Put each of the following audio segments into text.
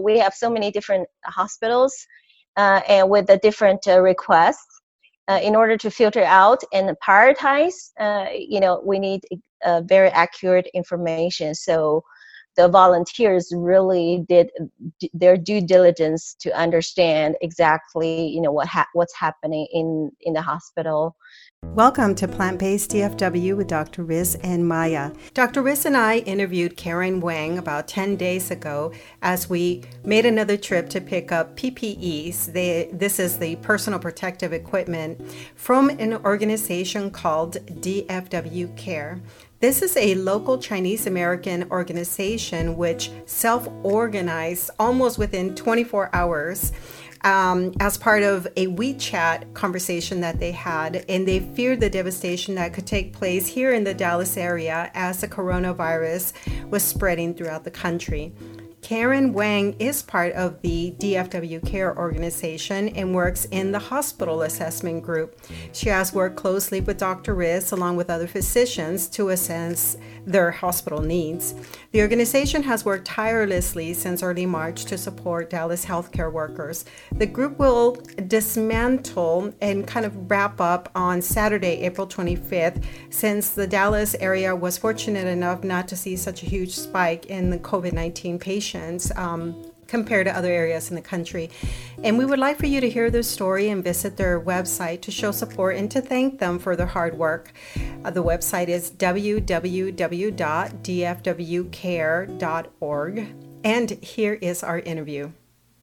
we have so many different hospitals uh, and with the different uh, requests. Uh, in order to filter out and prioritize, uh, you know, we need uh, very accurate information. So the volunteers really did their due diligence to understand exactly, you know, what ha- what's happening in in the hospital Welcome to Plant Based DFW with Dr. Riz and Maya. Dr. Riz and I interviewed Keren Wang about 10 days ago as we made another trip to pick up PPEs. They, this is the personal protective equipment from an organization called DFW Care. This is a local Chinese American organization which self organized almost within 24 hours um, as part of a WeChat conversation that they had, and they feared the devastation that could take place here in the Dallas area as the coronavirus was spreading throughout the country. Keren Wang is part of the DFW Care organization and works in the hospital assessment group. She has worked closely with Dr. Riz along with other physicians to assess their hospital needs. The organization has worked tirelessly since early March to support Dallas healthcare workers. The group will dismantle and kind of wrap up on Saturday, April 25th, since the Dallas area was fortunate enough not to see such a huge spike in the COVID 19 patients um, compared to other areas in the country. And we would like for you to hear their story and visit their website to show support and to thank them for their hard work. Uh, the website is www.dfwcare.org. And here is our interview.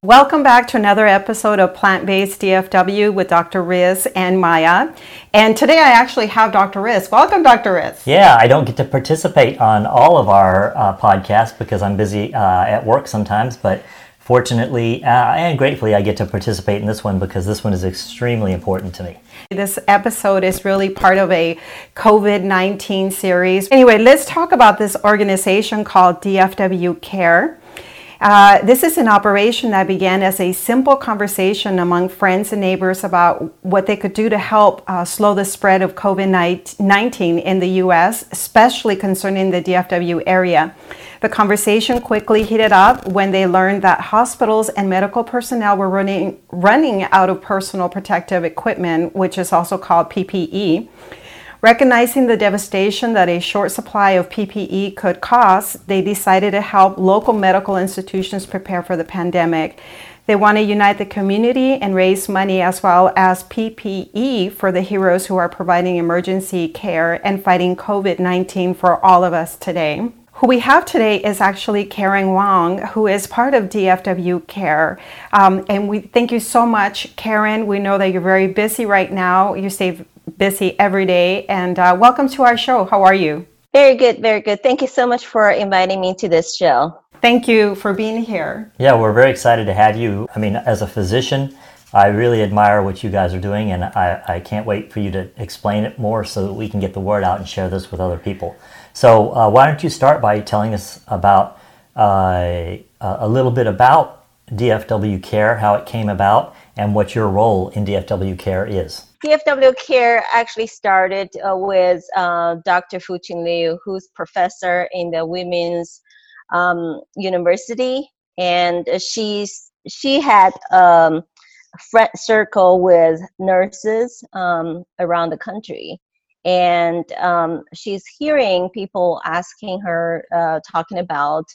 Welcome back to another episode of Plant Based DFW with Dr. Riz and Maya. And today I actually have Dr. Riz. Welcome, Dr. Riz. Yeah, I don't get to participate on all of our uh, podcasts because I'm busy uh, at work sometimes, but fortunately uh, and gratefully, I get to participate in this one because this one is extremely important to me. This episode is really part of a COVID 19 series. Anyway, let's talk about this organization called DFW Care. Uh, this is an operation that began as a simple conversation among friends and neighbors about what they could do to help uh, slow the spread of COVID 19 in the US, especially concerning the DFW area. The conversation quickly heated up when they learned that hospitals and medical personnel were running, running out of personal protective equipment, which is also called PPE. Recognizing the devastation that a short supply of PPE could cause, they decided to help local medical institutions prepare for the pandemic. They want to unite the community and raise money as well as PPE for the heroes who are providing emergency care and fighting COVID 19 for all of us today. Who we have today is actually Keren Wong, who is part of DFW Care. Um, and we thank you so much, Keren. We know that you're very busy right now. You stay busy every day. And uh, welcome to our show. How are you? Very good, very good. Thank you so much for inviting me to this show. Thank you for being here. Yeah, we're very excited to have you. I mean, as a physician, I really admire what you guys are doing, and I, I can't wait for you to explain it more so that we can get the word out and share this with other people. So, uh, why don't you start by telling us about uh, a little bit about DFW Care, how it came about, and what your role in DFW Care is? DFW Care actually started uh, with uh, Dr. Fuqing Liu, who's professor in the women's um, university, and she's she had um, a friend circle with nurses um, around the country, and um, she's hearing people asking her, uh, talking about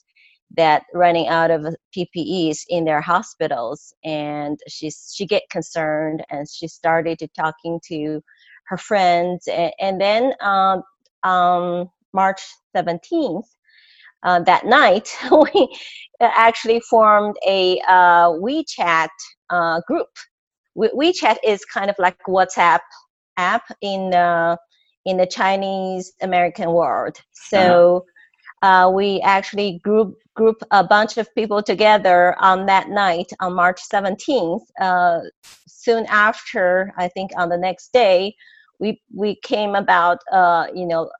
that running out of PPEs in their hospitals, and she's she get concerned, and she started to talking to her friends, and, and then um, um, March seventeenth, uh, that night, we actually formed a uh, WeChat uh, group. We- WeChat is kind of like WhatsApp app in the in the Chinese American world. So. Uh-huh uh, we actually group group a bunch of people together on that night on March 17th. Uh, soon after, I think on the next day, we we came about uh, you know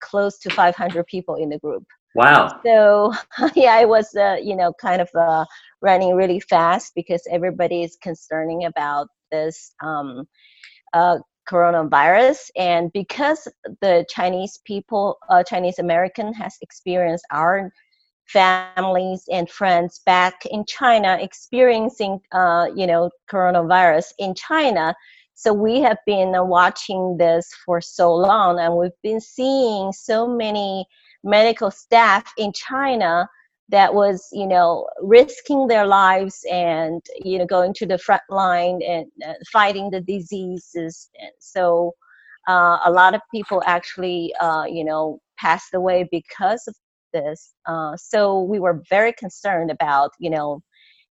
close to 500 people in the group. Wow. So yeah, it was uh, you know kind of uh, running really fast because everybody is concerning about this um, uh, coronavirus and because the chinese people uh, chinese american has experienced our families and friends back in China experiencing, uh, you know, coronavirus in China. So we have been watching this for so long, and we've been seeing so many medical staff in China that was, you know, risking their lives and you know going to the front line and uh, fighting the diseases. And so uh, a lot of people actually, uh, you know, passed away because of this. Uh, so we were very concerned about, you know,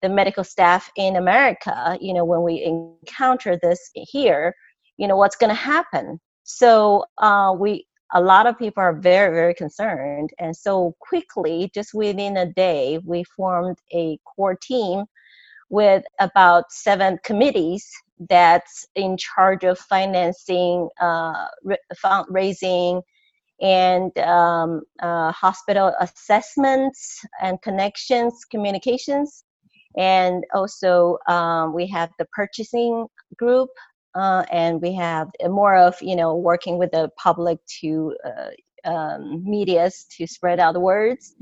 the medical staff in America, you know, when we encounter this here, you know, what's going to happen. So uh, we, a lot of people are very, very concerned. And so quickly, just within a day, we formed a core team with about seven committees that's in charge of financing, uh, fundraising, and um, uh, hospital assessments and connections, communications. And also, um, we have the purchasing group, uh, and we have more of you know working with the public to uh, um, medias to spread out the words.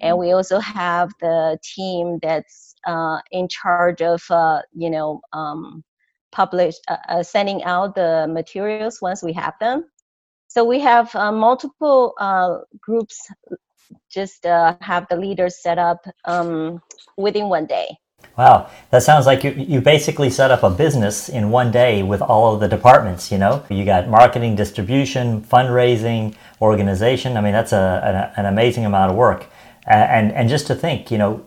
And we also have the team that's uh, in charge of uh, you know um, publish uh, uh, sending out the materials once we have them. So we have uh, multiple uh, groups. Just uh, have the leaders set up um, within one day. Wow, that sounds like you, you basically set up a business in one day with all of the departments. You know, you got marketing, distribution, fundraising, organization. I mean, that's a, an, an amazing amount of work. And and just to think, you know,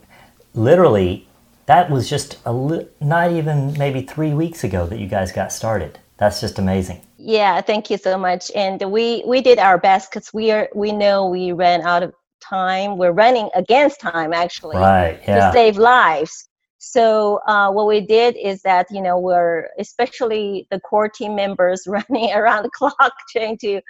literally that was just a li- not even maybe three weeks ago that you guys got started. That's just amazing. Yeah, thank you so much. And we we did our best because we are we know we ran out of time. We're running against time actually right, yeah. to save lives. So uh, what we did is that you know we're especially the core team members running around the clock trying to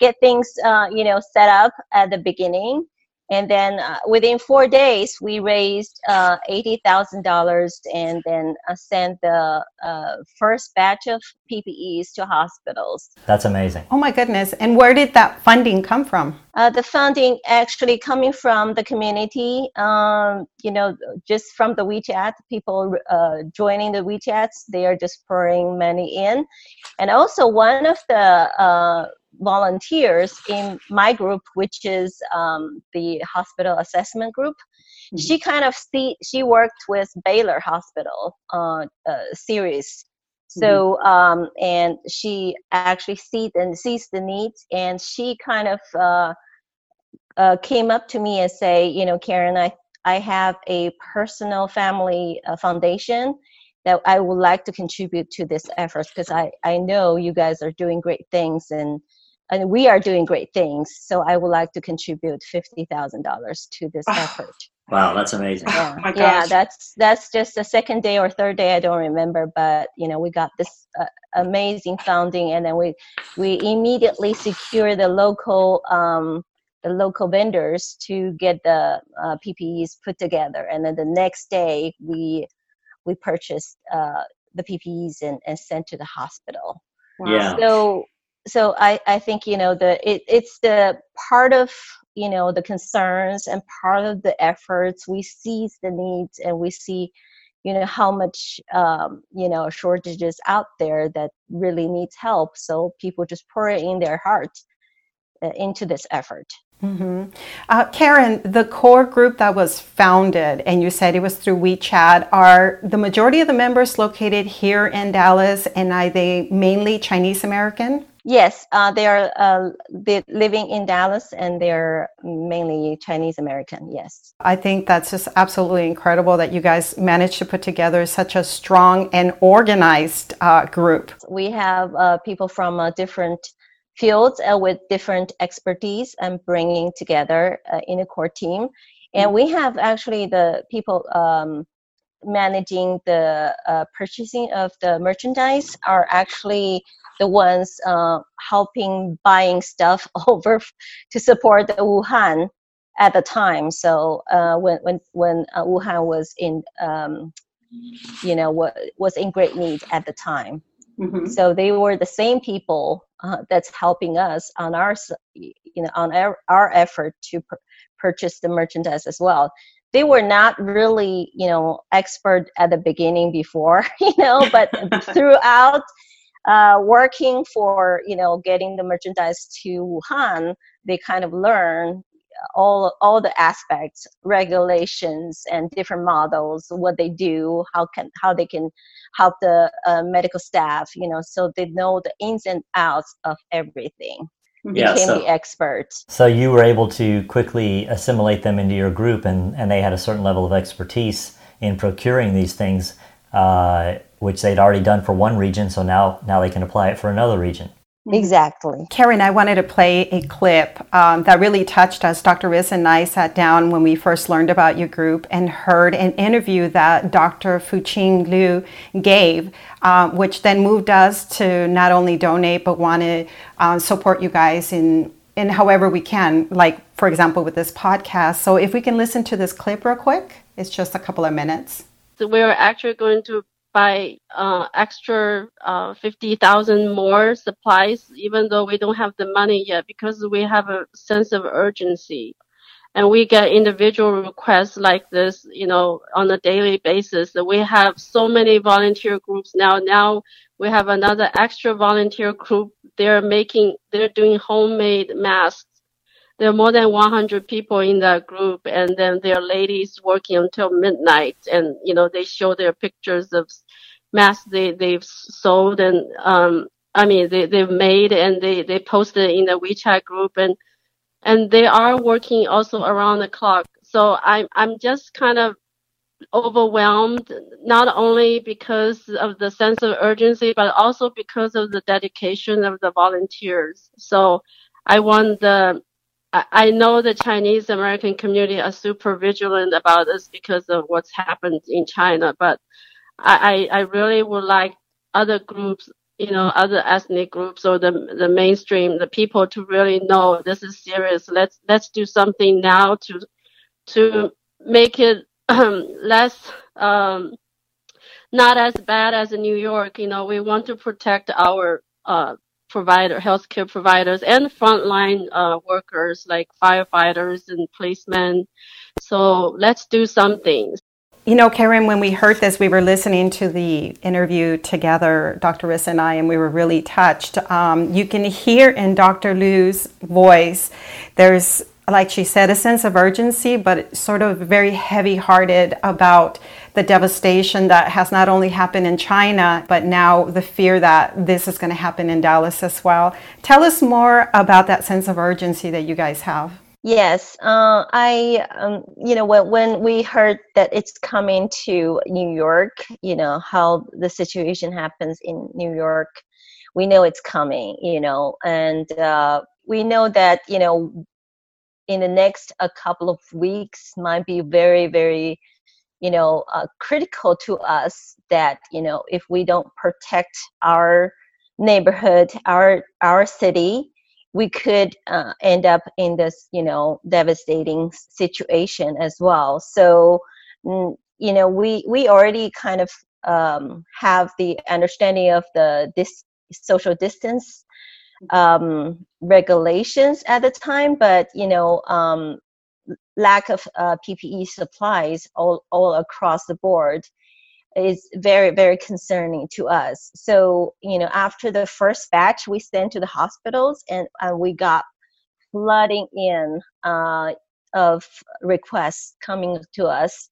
get things uh, you know set up at the beginning and then uh, within four days we raised uh, $80000 and then uh, sent the uh, first batch of ppes to hospitals. That's amazing. Oh my goodness. And where did that funding come from? Uh, the funding actually coming from the community um, you know just from the wechat people uh, joining the wechats they are just pouring money in. And also one of the volunteers in my group, which is um, the hospital assessment group. Mm-hmm. She kind of see, she worked with Baylor Hospital uh, uh, series. So mm-hmm. um, and she actually sees and sees the needs, and she kind of uh, uh, came up to me and say, you know, Keren, I I have a personal family uh, foundation that I would like to contribute to this effort because I, I know you guys are doing great things and and we are doing great things. So I would like to contribute fifty thousand dollars to this oh, effort. Wow, that's amazing. Yeah. Oh yeah, that's that's just the second day or third day. I don't remember, but you know, we got this uh, amazing funding, and then we we immediately secure the local um, the local vendors to get the uh, PPEs put together, and then the next day we we purchased uh, the PPEs and, and sent to the hospital. Wow. Yeah. So so I, I think you know the it, it's the part of you know the concerns and part of the efforts. We see the needs and we see you know how much um, you know shortages out there that really needs help. So people just pour it in their heart uh, into this effort. Mm-hmm. uh, Keren the core group that was founded and you said it was through wechat are the majority of the members located here in dallas and are they mainly chinese american Yes, uh, they are uh, living in Dallas and they're mainly Chinese American. Yes. I think that's just absolutely incredible that you guys managed to put together such a strong and organized uh, group. We have uh, people from uh, different fields uh, with different expertise and bringing together in a core team. And we have actually the people um, managing the purchasing of the merchandise are actually the ones uh, helping buying stuff over to support the Wuhan at the time. So uh, when when when uh, Wuhan was in um, you know was in great need at the time. Mm-hmm. So they were the same people uh, that's helping us on our you know on our, our effort to pr- purchase the merchandise as well they were not really you know expert at the beginning before you know but throughout uh, working for you know getting the merchandise to wuhan they kind of learn all all the aspects regulations and different models what they do how can how they can help the uh, medical staff you know so they know the ins and outs of everything. Yeah, became so, the expert. So you were able to quickly assimilate them into your group and and they had a certain level of expertise in procuring these things uh, which they'd already done for one region so now now they can apply it for another region Mm-hmm. Exactly. Keren, I wanted to play a clip um, that really touched us. Dr. Riz and I sat down when we first learned about your group and heard an interview that Dr. Fuqing Liu gave, uh, which then moved us to not only donate but want to uh, support you guys in in however we can, like for example with this podcast. So if we can listen to this clip real quick, it's just a couple of minutes. So we're actually going to buy uh, extra uh, 50,000 more supplies, even though we don't have the money yet, because we have a sense of urgency. And we get individual requests like this, you know, on a daily basis. We have so many volunteer groups now. Now we have another extra volunteer group. They're making, they're doing homemade masks there are more than 100 people in that group and then there are ladies working until midnight and you know they show their pictures of masks they they've sold and um i mean they they've made and they they posted in the wechat group and and they are working also around the clock. So i'm i'm just kind of overwhelmed not only because of the sense of urgency but also because of the dedication of the volunteers. So i want the I know the Chinese American community are super vigilant about this because of what's happened in China, but I, I really would like other groups, you know, other ethnic groups or the the mainstream, the people to really know this is serious. Let's let's do something now to to make it um, less um, not as bad as in New York. You know, we want to protect our uh, provider, healthcare providers, and frontline uh, workers like firefighters and policemen. So let's do something. You know, Keren, when we heard this, we were listening to the interview together, Dr. Riz and I, and we were really touched. Um, you can hear in Dr. Liu's voice, there's, like she said, a sense of urgency, but sort of very heavy hearted about the devastation that has not only happened in China, but now the fear that this is going to happen in Dallas as well. Tell us more about that sense of urgency that you guys have. Yes, uh, I, um, you know, when, when we heard that it's coming to New York, you know, how the situation happens in New York, we know it's coming, you know, and uh, we know that, you know, in the next a couple of weeks might be very, very you know uh, critical to us that you know if we don't protect our neighborhood our our city we could uh, end up in this you know devastating situation as well. So mm, you know we we already kind of um, have the understanding of the this social distance um, regulations at the time but you know um, lack of uh, PPE supplies all, all across the board is very very concerning to us. So you know after the first batch we sent to the hospitals and uh, we got flooding in uh, of requests coming to us.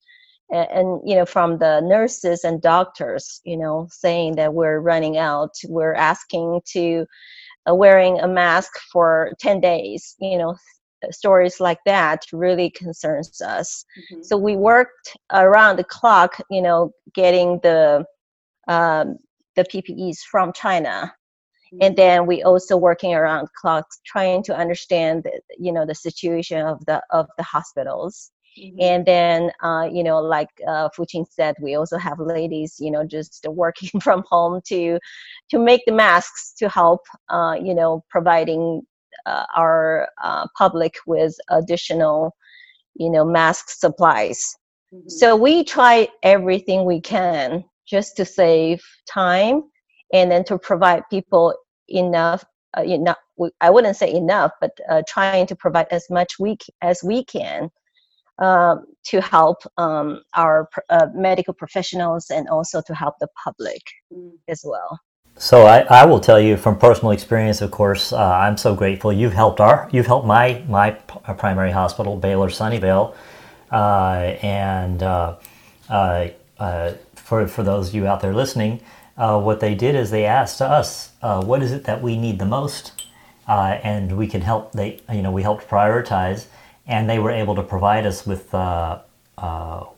And, you know from the nurses and doctors you know saying that we're running out we're asking to uh, wearing a mask for 10 days you know stories like that really concerns us. Mm-hmm. So we worked around the clock, you know, getting the um, the PPEs from China, mm-hmm. and then we also working around clocks trying to understand, the, you know, the situation of the of the hospitals. Mm-hmm. And then, uh, you know, like uh, Fuqing said, we also have ladies, you know, just working from home to to make the masks to help, uh, you know, providing uh, our uh, public with additional, you know, mask supplies. Mm-hmm. So we try everything we can just to save time and then to provide people enough uh, you know, I wouldn't say enough, but uh, trying to provide as much we as we can um, to help um, our uh, medical professionals and also to help the public mm. as well. So I, I will tell you from personal experience, of course, uh, I'm so grateful. You've helped our, you've helped my my primary hospital, Baylor Sunnyvale, uh, and uh, uh, uh, for for those of you out there listening, what they did is they asked us, what is it that we need the most, and we can help. They you know we helped prioritize, and they were able to provide us with.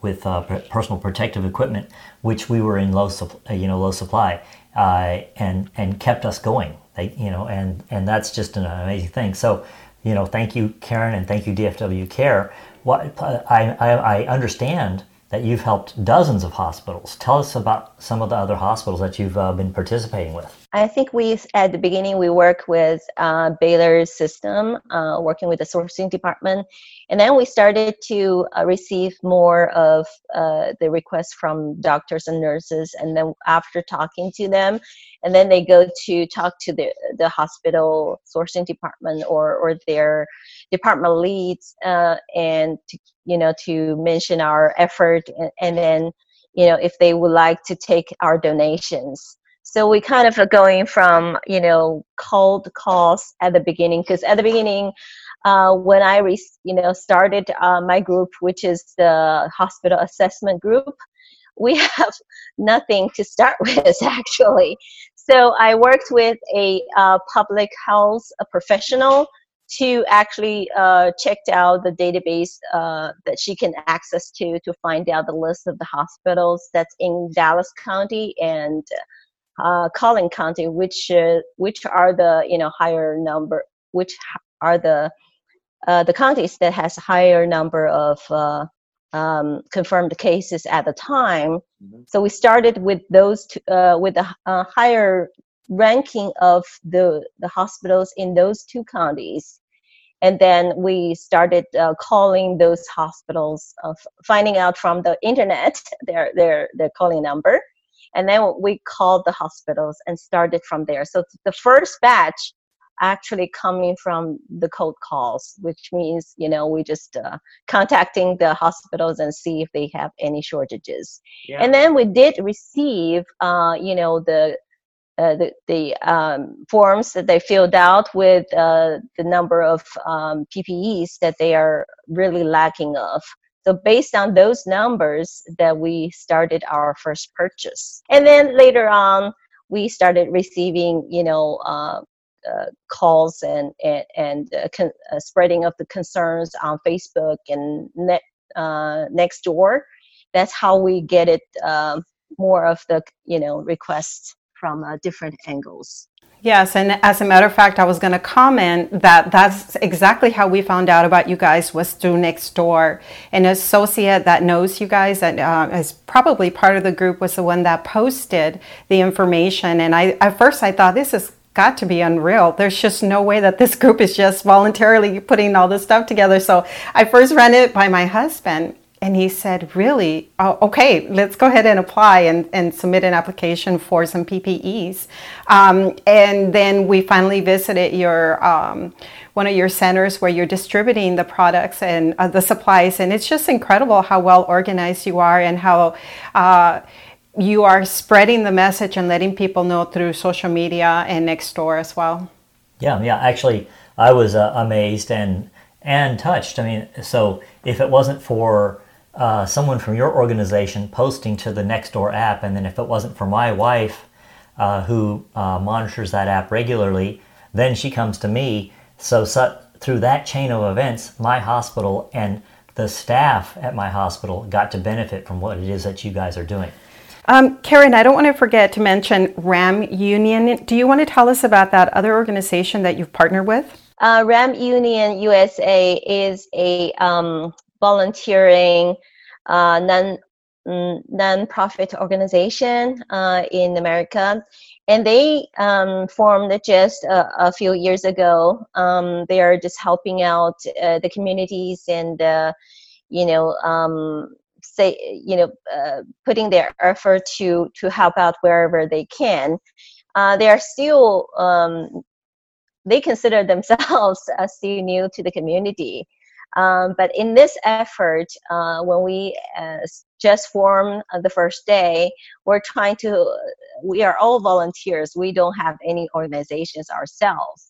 with personal protective equipment, which we were in low, you know, low supply, uh, and and kept us going. They, you know, and and that's just an amazing thing. So, you know, thank you, Keren, and thank you, DFW Care. What I, I, I understand that you've helped dozens of hospitals. Tell us about some of the other hospitals that you've uh, been participating with. I think we, at the beginning, we work with uh, Baylor's system, uh, working with the sourcing department. And then we started to uh, receive more of uh, the requests from doctors and nurses. And then after talking to them, and then they go to talk to the, the hospital sourcing department or, or their department leads uh, and to, you know to mention our effort and, and then you know if they would like to take our donations so we kind of are going from you know cold calls at the beginning because at the beginning uh, when i re- you know started uh, my group which is the hospital assessment group we have nothing to start with actually. So I worked with a uh, public health professional to actually uh, checked out the database uh, that she can access to to find out the list of the hospitals that's in Dallas County and uh, Collin County, which uh, which are the you know higher number, which are the uh, the counties that has higher number of uh, um, confirmed cases at the time. Mm-hmm. So we started with those two, uh, with the uh, higher ranking of the the hospitals in those two counties, and then we started uh, calling those hospitals, uh, finding out from the internet their their their calling number, and then we called the hospitals and started from there. So the first batch actually coming from the cold calls, which means you know we just uh, contacting the hospitals and see if they have any shortages. Yeah. And then we did receive uh, you know the uh, the, the um, forms that they filled out with uh, the number of um, PPEs that they are really lacking of. So based on those numbers, that we started our first purchase, and then later on, we started receiving, you know, uh, uh, calls and and, and uh, con- uh, spreading of the concerns on Facebook and net, uh, next door. That's how we get it um, more of the you know requests from uh, different angles. Yes, and as a matter of fact, I was going to comment that that's exactly how we found out about you guys was through Nextdoor. An associate that knows you guys that uh, is probably part of the group was the one that posted the information. And I at first I thought this is got to be unreal. There's just no way that this group is just voluntarily putting all this stuff together. So I first ran it by my husband and he said, Really? Oh, okay, let's go ahead and apply and, and submit an application for some PPEs. Um, and then we finally visited your um, one of your centers where you're distributing the products and uh, the supplies. And it's just incredible how well organized you are and how. Uh, you are spreading the message and letting people know through social media and next door as well. Yeah, yeah. Actually, I was uh, amazed and and touched. I mean, so if it wasn't for uh, someone from your organization posting to the Nextdoor app, and then if it wasn't for my wife uh, who uh, monitors that app regularly, then she comes to me. So, so through that chain of events, my hospital and the staff at my hospital got to benefit from what it is that you guys are doing. Um, Keren, I don't want to forget to mention RAM Union. Do you want to tell us about that other organization that you've partnered with? Uh, RAM Union USA is a um, volunteering uh, non mm, non-profit organization uh, in America, and they um, formed just a, a, few years ago. Um, they are just helping out uh, the communities and uh, you know um, say you know uh, putting their effort to to help out wherever they can uh, they are still um, they consider themselves still new to the community. Um, but in this effort, uh, when we uh, just formed uh, the first day, we're trying to, we are all volunteers. We don't have any organizations ourselves.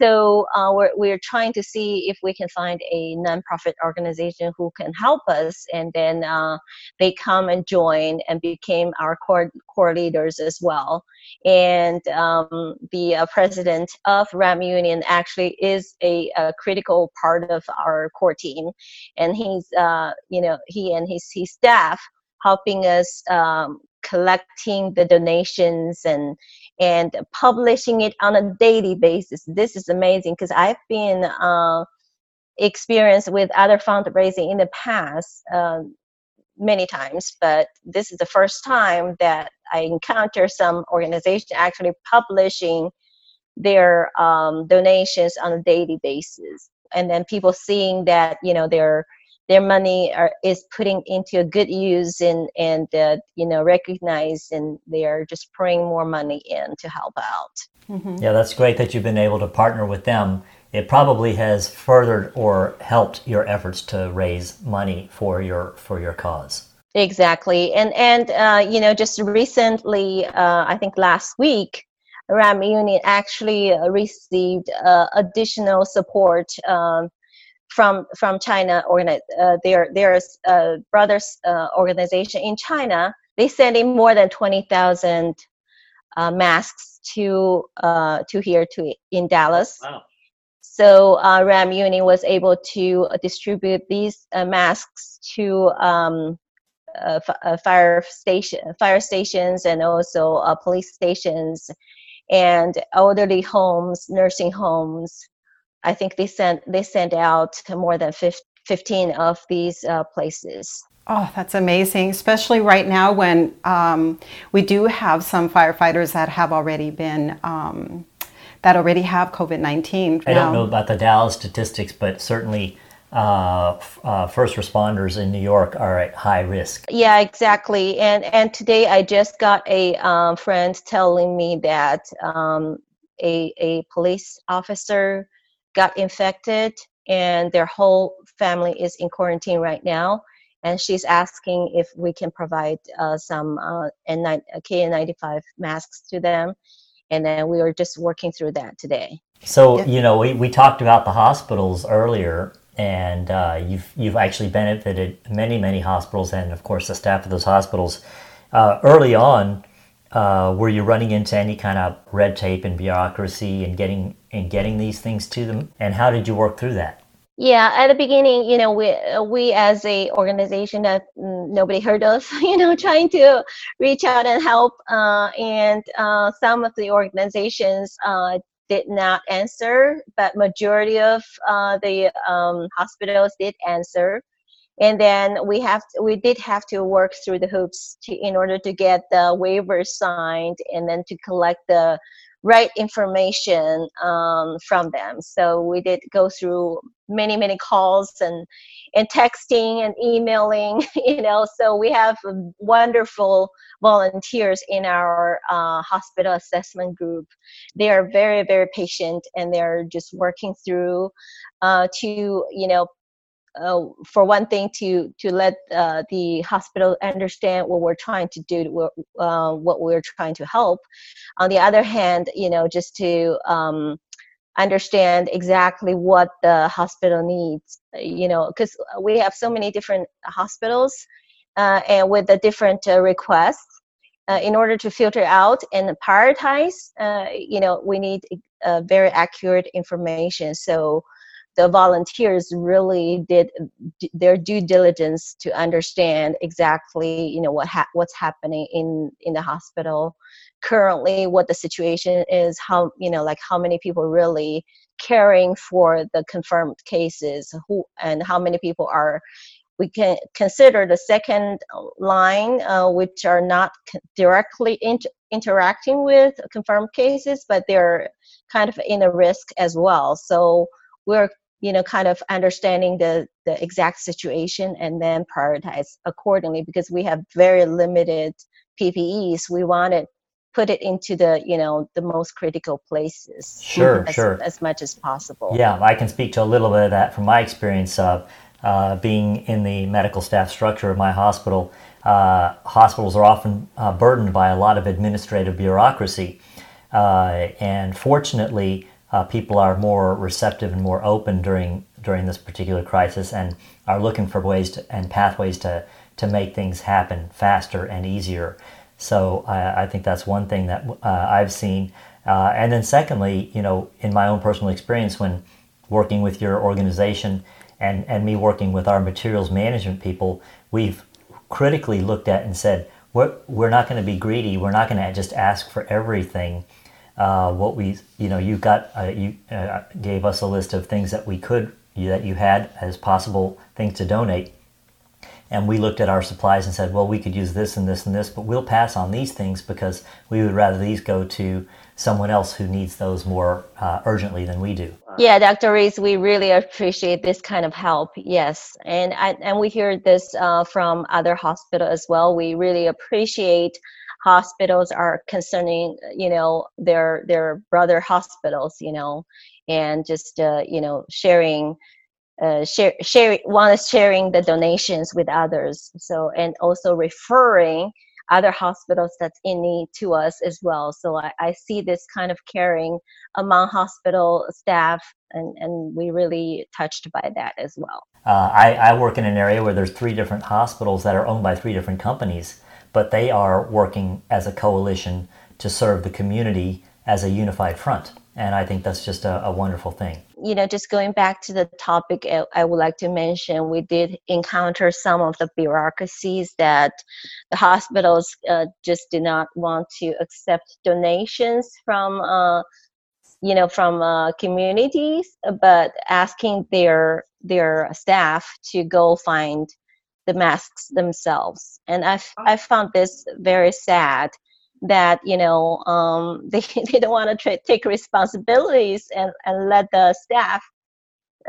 So uh, we're, we're trying to see if we can find a nonprofit organization who can help us, and then uh, they come and join and became our core, core leaders as well. And um, the uh, president of RAM Union actually is a, a, critical part of our core team, and he's uh, you know he and his his staff helping us um, collecting the donations and and publishing it on a daily basis. This is amazing because I've been uh, experienced with other fundraising in the past uh, many times, but this is the first time that I encounter some organization actually publishing their um, donations on a daily basis, and then people seeing that you know they're their money are, is putting into a good use and and uh, you know recognize and they are just pouring more money in to help out. Mm-hmm. yeah that's great that you've been able to partner with them. It probably has furthered or helped your efforts to raise money for your for your cause. Exactly. And and uh, you know just recently uh, i think last week ram union actually received uh, additional support um, from from China organize uh, their their uh, brothers uh, organization in China. They sent in more than twenty thousand uh, masks to uh, to here to in Dallas. Wow. So uh, Ram Uni was able to distribute these masks to um, fire station fire stations and also police stations and elderly homes, nursing homes, I think they sent they sent out more than 15 of these uh, places. Oh, that's amazing, especially right now when um, we do have some firefighters that have already been um, that already have COVID nineteen. I don't know about the Dallas statistics, but certainly uh, uh, first responders in New York are at high risk. Yeah, exactly. And and today I just got a um, friend telling me that um, a a police officer got infected and their whole family is in quarantine right now and she's asking if we can provide uh, some uh, N9, KN95 masks to them. And then we are just working through that today. So, yeah. you know, we, we talked about the hospitals earlier, and uh, you've, you've actually benefited many, many hospitals and, of course, the staff of those hospitals. Uh, early on, uh, were you running into any kind of red tape and bureaucracy and getting and getting these things to them? And how did you work through that? Yeah, at the beginning, you know, we we as a organization that nobody heard of, you know, trying to reach out and help, uh, and uh, some of the organizations uh, did not answer, but majority of uh, the um, hospitals did answer and then we have to, we did have to work through the hoops to in order to get the waivers signed and then to collect the right information um, from them. So we did go through many many calls and and texting and emailing you know. So we have wonderful volunteers in our uh, hospital assessment group. They are very very patient and they're just working through uh, to you know uh, for one thing to to let uh, the hospital understand what we're trying to do uh, what we're trying to help. On the other hand you know just to um, understand exactly what the hospital needs you know because we have so many different hospitals uh, and with the different uh, requests uh, in order to filter out and prioritize you know we need very accurate information. So the volunteers really did their due diligence to understand exactly you know what ha- what's happening in in the hospital currently what the situation is how you know like how many people really caring for the confirmed cases who and how many people are we can consider the second line uh, which are not directly inter- interacting with confirmed cases but they're kind of in a risk as well. So we're you know kind of understanding the the exact situation and then prioritize accordingly because we have very limited ppes we want to put it into the you know the most critical places sure as, sure. as much as possible. Yeah i can speak to a little bit of that from my experience of uh, being in the medical staff structure of my hospital. Uh, hospitals are often uh, burdened by a lot of administrative bureaucracy. Uh, and fortunately uh, people are more receptive and more open during during this particular crisis and are looking for ways to, and pathways to to make things happen faster and easier so I, I think that's one thing that uh, I've seen. Uh, and then secondly, you know, in my own personal experience when working with your organization and, and me working with our materials management people, we've critically looked at and said, we're, we're not going to be greedy. We're not going to just ask for everything. Uh, what we, you know, you got, uh, you uh, gave us a list of things that we could, that you had as possible things to donate and we looked at our supplies and said, well, we could use this and this and this, but we'll pass on these things because we would rather these go to someone else who needs those more uh, urgently than we do. Yeah, Dr. Riz, we really appreciate this kind of help. Yes, and I, and we hear this uh, from other hospitals as well. We really appreciate hospitals are concerning, you know, their their brother hospitals, you know, and just uh, you know sharing uh, share, share one is sharing the donations with others. So and also referring other hospitals that's in need to us as well. So i, I see this kind of caring among hospital staff and, and we really touched by that as well. Uh, I, I work in an area where there's three different hospitals that are owned by three different companies but they are working as a coalition to serve the community as a unified front and I think that's just a, a, wonderful thing. You know, just going back to the topic, I, would like to mention we did encounter some of the bureaucracies that the hospitals uh, just did not want to accept donations from, uh, you know, from uh, communities, but asking their their staff to go find the masks themselves. And I I found this very sad that you know um, they, they don't want to tra- take responsibilities and, and let the staff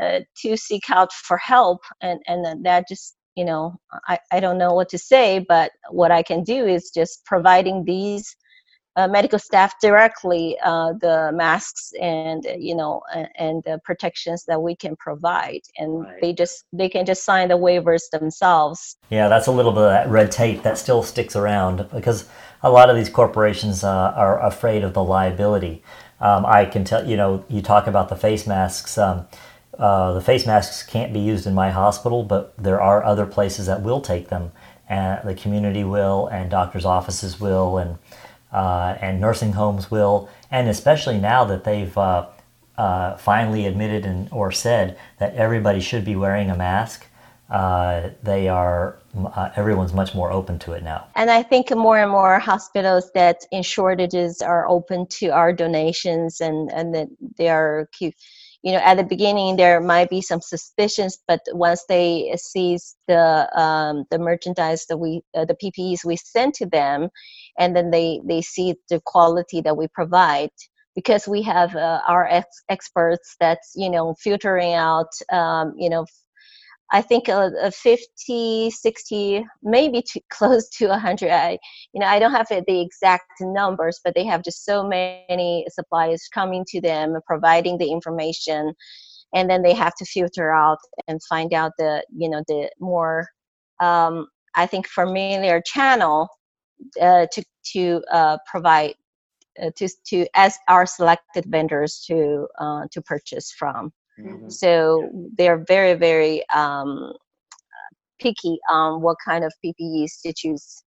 uh, to seek out for help and and that just you know I, I don't know what to say but what i can do is just providing these uh, medical staff directly uh, the masks and you know and, and, the protections that we can provide. And right. they just they can just sign the waivers themselves. Yeah that's a little bit of that red tape that still sticks around because a lot of these corporations uh, are afraid of the liability. Um, i can tell you know you talk about the face masks um, uh, the face masks can't be used in my hospital but there are other places that will take them. And the community will and doctors offices will and uh, and nursing homes will, and especially now that they've uh, uh, finally admitted and or said that everybody should be wearing a mask. Uh, they are uh, everyone's much more open to it now. And I think more and more hospitals that in shortages are open to our donations and and that they are keep you know at the beginning there might be some suspicions but once they see the um, the merchandise that we uh, the ppes we send to them and then they they see the quality that we provide because we have uh, our ex- experts that's you know filtering out um, you know I think a, a 50, 60, maybe to, close to 100. I, you know, I don't have the exact numbers, but they have just so many suppliers coming to them, providing the information, and then they have to filter out and find out the, you know, the more, um, I think, familiar channel uh, to to uh, provide uh, to to as our selected vendors to uh, to purchase from. Mm-hmm. So they're very, very um, picky on what kind of PPEs to choose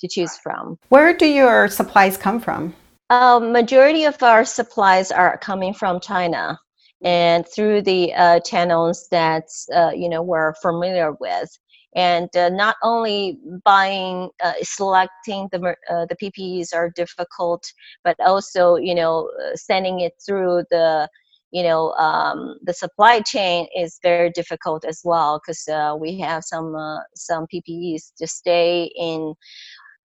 to choose from. Where do your supplies come from? Uh, majority of our supplies are coming from China, and through the uh, channels that uh, you know we're familiar with. And uh, not only buying, uh, selecting the uh, the PPEs are difficult, but also you know sending it through the you know um, the supply chain is very difficult as well because uh, we have some uh, some PPEs to stay in,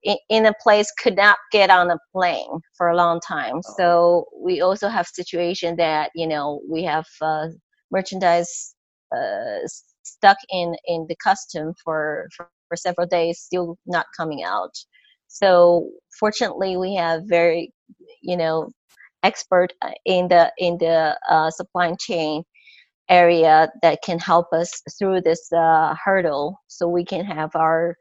in, in a place could not get on a plane for a long time. Oh. So we also have situation that you know we have uh, merchandise uh, stuck in in the custom for, for for several days, still not coming out. So fortunately, we have very, you know, expert uh, in the in the uh, supply chain area that can help us through this uh, hurdle, so we can have our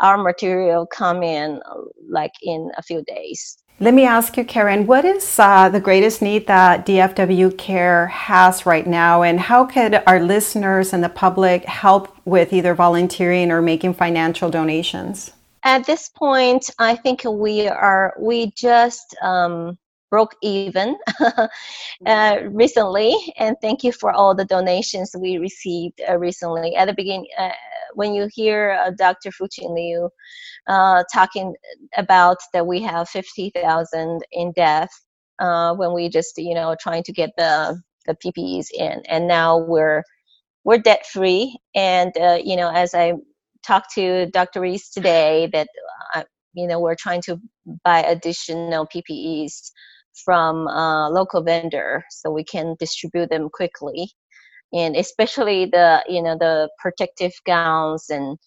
our material come in uh, like in a few days. Let me ask you, Keren, what is uh, the greatest need that DFW Care has right now, and how could our listeners and the public help with either volunteering or making financial donations? At this point, I think we are we just um, broke even uh, recently, and thank you for all the donations we received uh, recently. At the beginning, uh, when you hear uh, Dr. Fuqing Liu uh, talking about that we have 50,000 in debt uh, when we just, you know, trying to get the, the PPEs in. And now we're, we're debt free. And, uh, you know, as I talked to Dr. Riz today, that, uh, you know, we're trying to buy additional PPEs from a local vendor so we can distribute them quickly and especially the you know the protective gowns and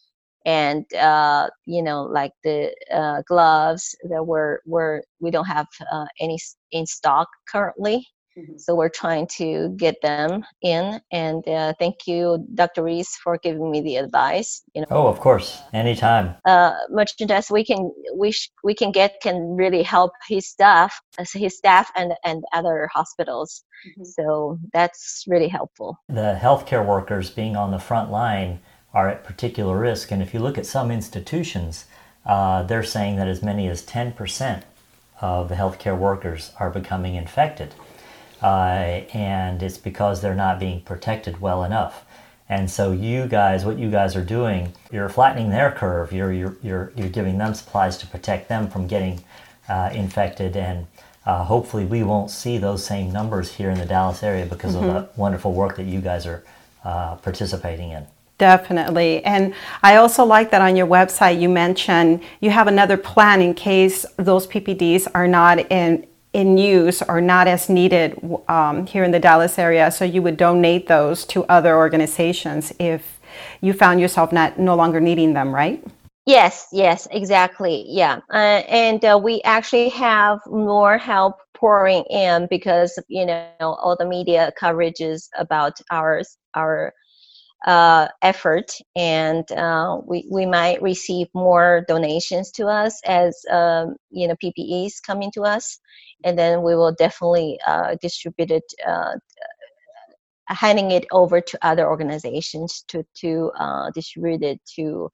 and uh, you know like the uh, gloves that were were we don't have uh, any in stock currently Mm-hmm. So we're trying to get them in. And uh, thank you, Dr. Riz, for giving me the advice. You know, oh, of course, anytime. Uh, merchandise we can we sh- we can get can really help his staff, his staff, and and other hospitals. Mm-hmm. So that's really helpful. The healthcare workers being on the front line are at particular risk, and if you look at some institutions, uh, they're saying that as many as ten percent of the healthcare workers are becoming infected uh, and it's because they're not being protected well enough. And so you guys, what you guys are doing, you're flattening their curve. You're you're you're, you're giving them supplies to protect them from getting uh, infected, and uh, hopefully we won't see those same numbers here in the Dallas area because mm-hmm. of the wonderful work that you guys are uh, participating in. Definitely. And I also like that on your website you mentioned you have another plan in case those PPEs are not in in use or not as needed um, here in the Dallas area. So you would donate those to other organizations if you found yourself not no longer needing them, right? Yes, yes, exactly. Yeah, uh, and uh, we actually have more help pouring in because you know all the media coverages about our our uh, effort, and uh, we we might receive more donations to us as um, you know PPEs coming to us, and then we will definitely uh, distribute it, uh, handing it over to other organizations to to uh, distribute it to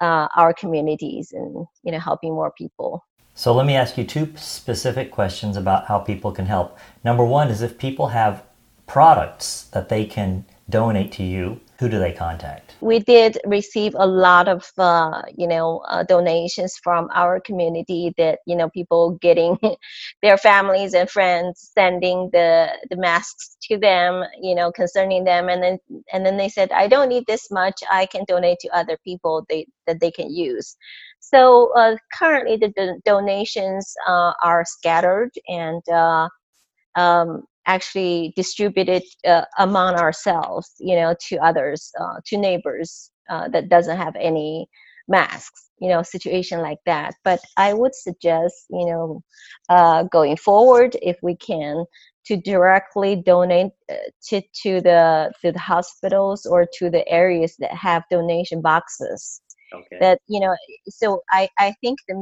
uh, our communities and you know helping more people. So let me ask you two specific questions about how people can help. Number one is if people have products that they can donate to you who do they contact? We did receive a lot of, uh, you know, uh, donations from our community that, you know, people getting their families and friends sending the, the masks to them, you know, concerning them. And then, and then they said, I don't need this much. I can donate to other people they, that they can use. So uh, currently the, the donations uh, are scattered and uh, um, actually distributed uh, among ourselves, you know, to others, uh, to neighbors uh, that doesn't have any masks, you know, situation like that. But I would suggest, you know, uh, going forward, if we can, to directly donate uh, to, to the to the hospitals or to the areas that have donation boxes. Okay. That you know, so I I think the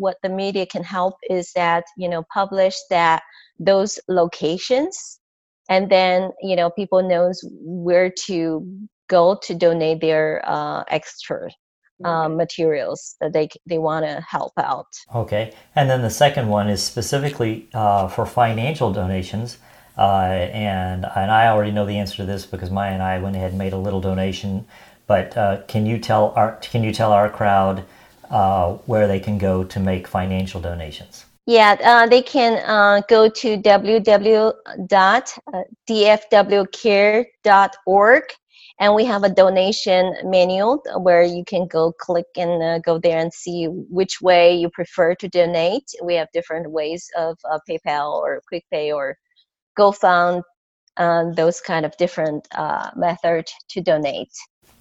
what the media can help is that you know publish that those locations and then you know people knows where to go to donate their uh, extra uh, materials that they they want to help out. Okay, and then the second one is specifically uh, for financial donations, uh, and and I already know the answer to this because Maya and I went ahead and made a little donation. But uh, can you tell our can you tell our crowd uh, where they can go to make financial donations? Yeah, uh, they can uh, go to www.dfwcare.org and we have a donation manual where you can go click and uh, go there and see which way you prefer to donate. We have different ways of uh, PayPal or QuickPay or GoFund, uh, those kind of different uh, methods to donate.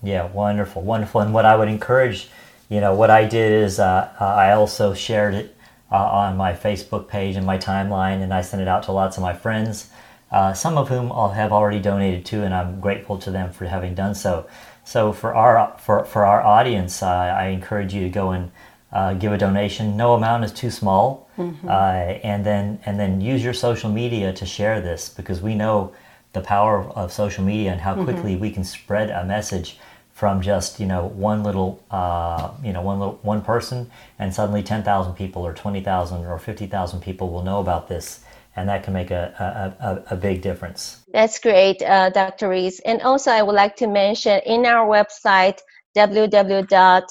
Yeah, wonderful, wonderful. And what I would encourage you know, what I did is uh, I also shared it uh, on my Facebook page and my timeline, and I sent it out to lots of my friends, uh, some of whom have already donated to, and I'm grateful to them for having done so. So for our for, for our audience, uh, I encourage you to go and uh, give a donation. No amount is too small, mm-hmm. uh, and then and then use your social media to share this because we know the power of, of social media and how mm-hmm. quickly mm-hmm. we can spread a message from just you know one little uh, you know one little one person, and suddenly ten thousand people or twenty thousand or fifty thousand people will know about this. And that can make a, a, a, a big difference. That's great, uh, Dr. Riz. And also, I would like to mention in our website, www.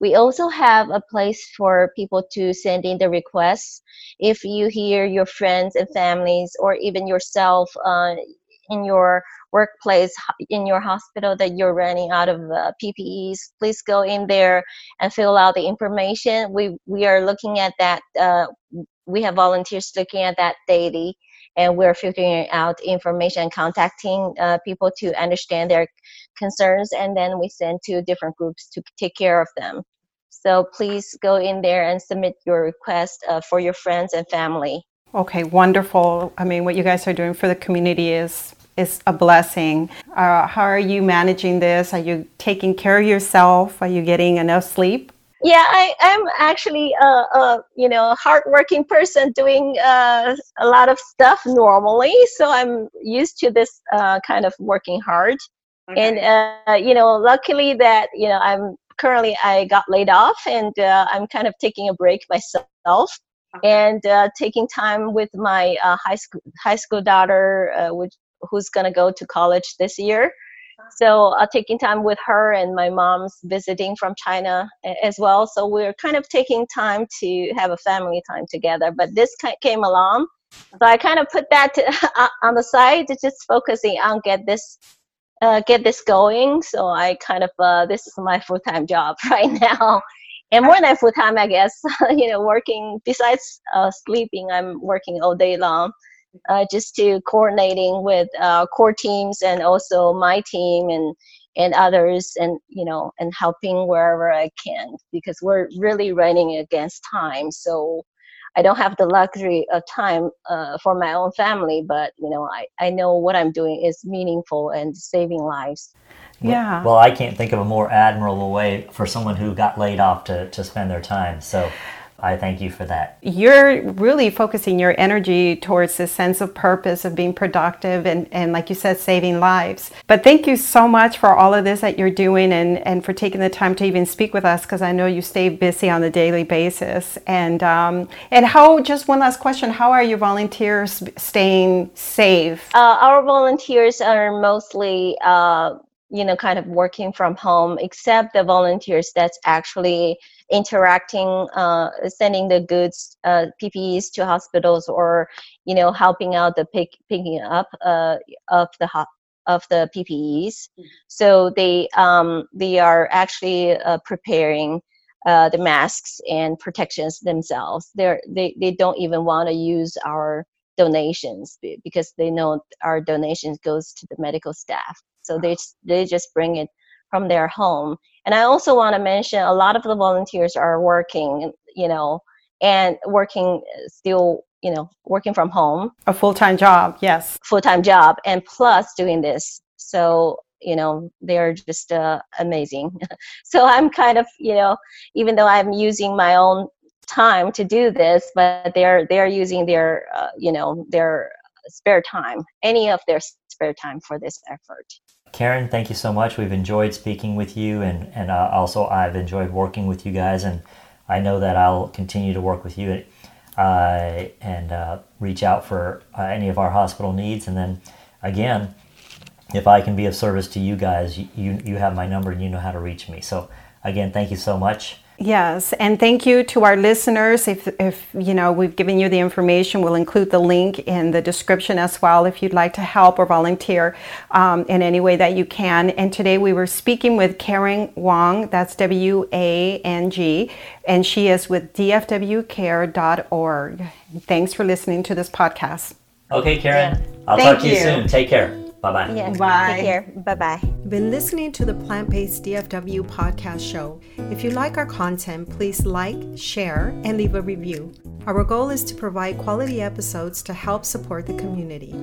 We also have a place for people to send in the requests. If you hear your friends and families, or even yourself uh, in your workplace, in your hospital, that you're running out of uh, PPEs, please go in there and fill out the information. We we are looking at that. Uh, we have volunteers looking at that daily and we're filtering out information contacting uh, people to understand their concerns and then we send to different groups to take care of them so please go in there and submit your request uh, for your friends and family okay wonderful i mean what you guys are doing for the community is is a blessing. Uh, how are you managing this? Are you taking care of yourself? Are you getting enough sleep? yeah i am actually a, a you know hardworking person doing uh, a lot of stuff normally so i'm used to this uh, kind of working hard okay. and uh, you know luckily that you know i'm currently i got laid off and uh, i'm kind of taking a break myself. And uh, taking time with my uh, high school high school daughter which who's going to go to college this year so uh, taking time with her and my mom's visiting from China as well. So we're kind of taking time to have a family time together. But this came along, so I kind of put that to, on the side, to just focusing on get this uh, get this going. So I kind of uh, this is my full time job right now, and more than full time, I guess. you know, working besides uh, sleeping, I'm working all day long uh, just to coordinating with uh, core teams and also my team and and others and you know and helping wherever I can because we're really running against time so I don't have the luxury of time uh, for my own family but you know I, I know what I'm doing is meaningful and saving lives yeah well I can't think of a more admirable way for someone who got laid off to, to spend their time so I thank you for that. You're really focusing your energy towards this sense of purpose of being productive and, and like you said, saving lives. But thank you so much for all of this that you're doing and, and for taking the time to even speak with us because I know you stay busy on a daily basis. And um, and how, just one last question, how are your volunteers staying safe? Uh, our volunteers are mostly uh, you know kind of working from home except the volunteers that's actually interacting uh, sending the goods uh, ppes to hospitals or you know helping out the pick, picking up uh, of the of the ppes mm-hmm. so they um, they are actually uh, preparing uh, the masks and protections themselves. They're they, they don't even want to use our donations because they know our donations goes to the medical staff so they they just bring it from their home. And I also want to mention a lot of the volunteers are working, you know, and working still, you know, working from home. A full time job, yes. Full time job, and plus doing this. So you know they're just uh, amazing so i'm kind of you know even though i'm using my own time to do this but they're they're using their uh, you know their spare time any of their spare time for this effort Keren, thank you so much. We've enjoyed speaking with you, and and uh, also I've enjoyed working with you guys, and I know that I'll continue to work with you uh, and uh, reach out for uh, any of our hospital needs. And then again, if I can be of service to you guys, you you have my number and you know how to reach me. So again, thank you so much. Yes, and thank you to our listeners. If, if you know we've given you the information, we'll include the link in the description as well if you'd like to help or volunteer um, in any way that you can. And today we were speaking with Keren Wang, that's W A N G, and she is with dfwcare.org. Thanks for listening to this podcast. Okay, Keren. Yeah. I'll Thank talk to you. you soon. Take care. Bye bye. Yeah. Bye. Take care. Bye bye. been listening to the Plant Based DFW podcast show. If you like our content, please like, share, and leave a review. Our goal is to provide quality episodes to help support the community.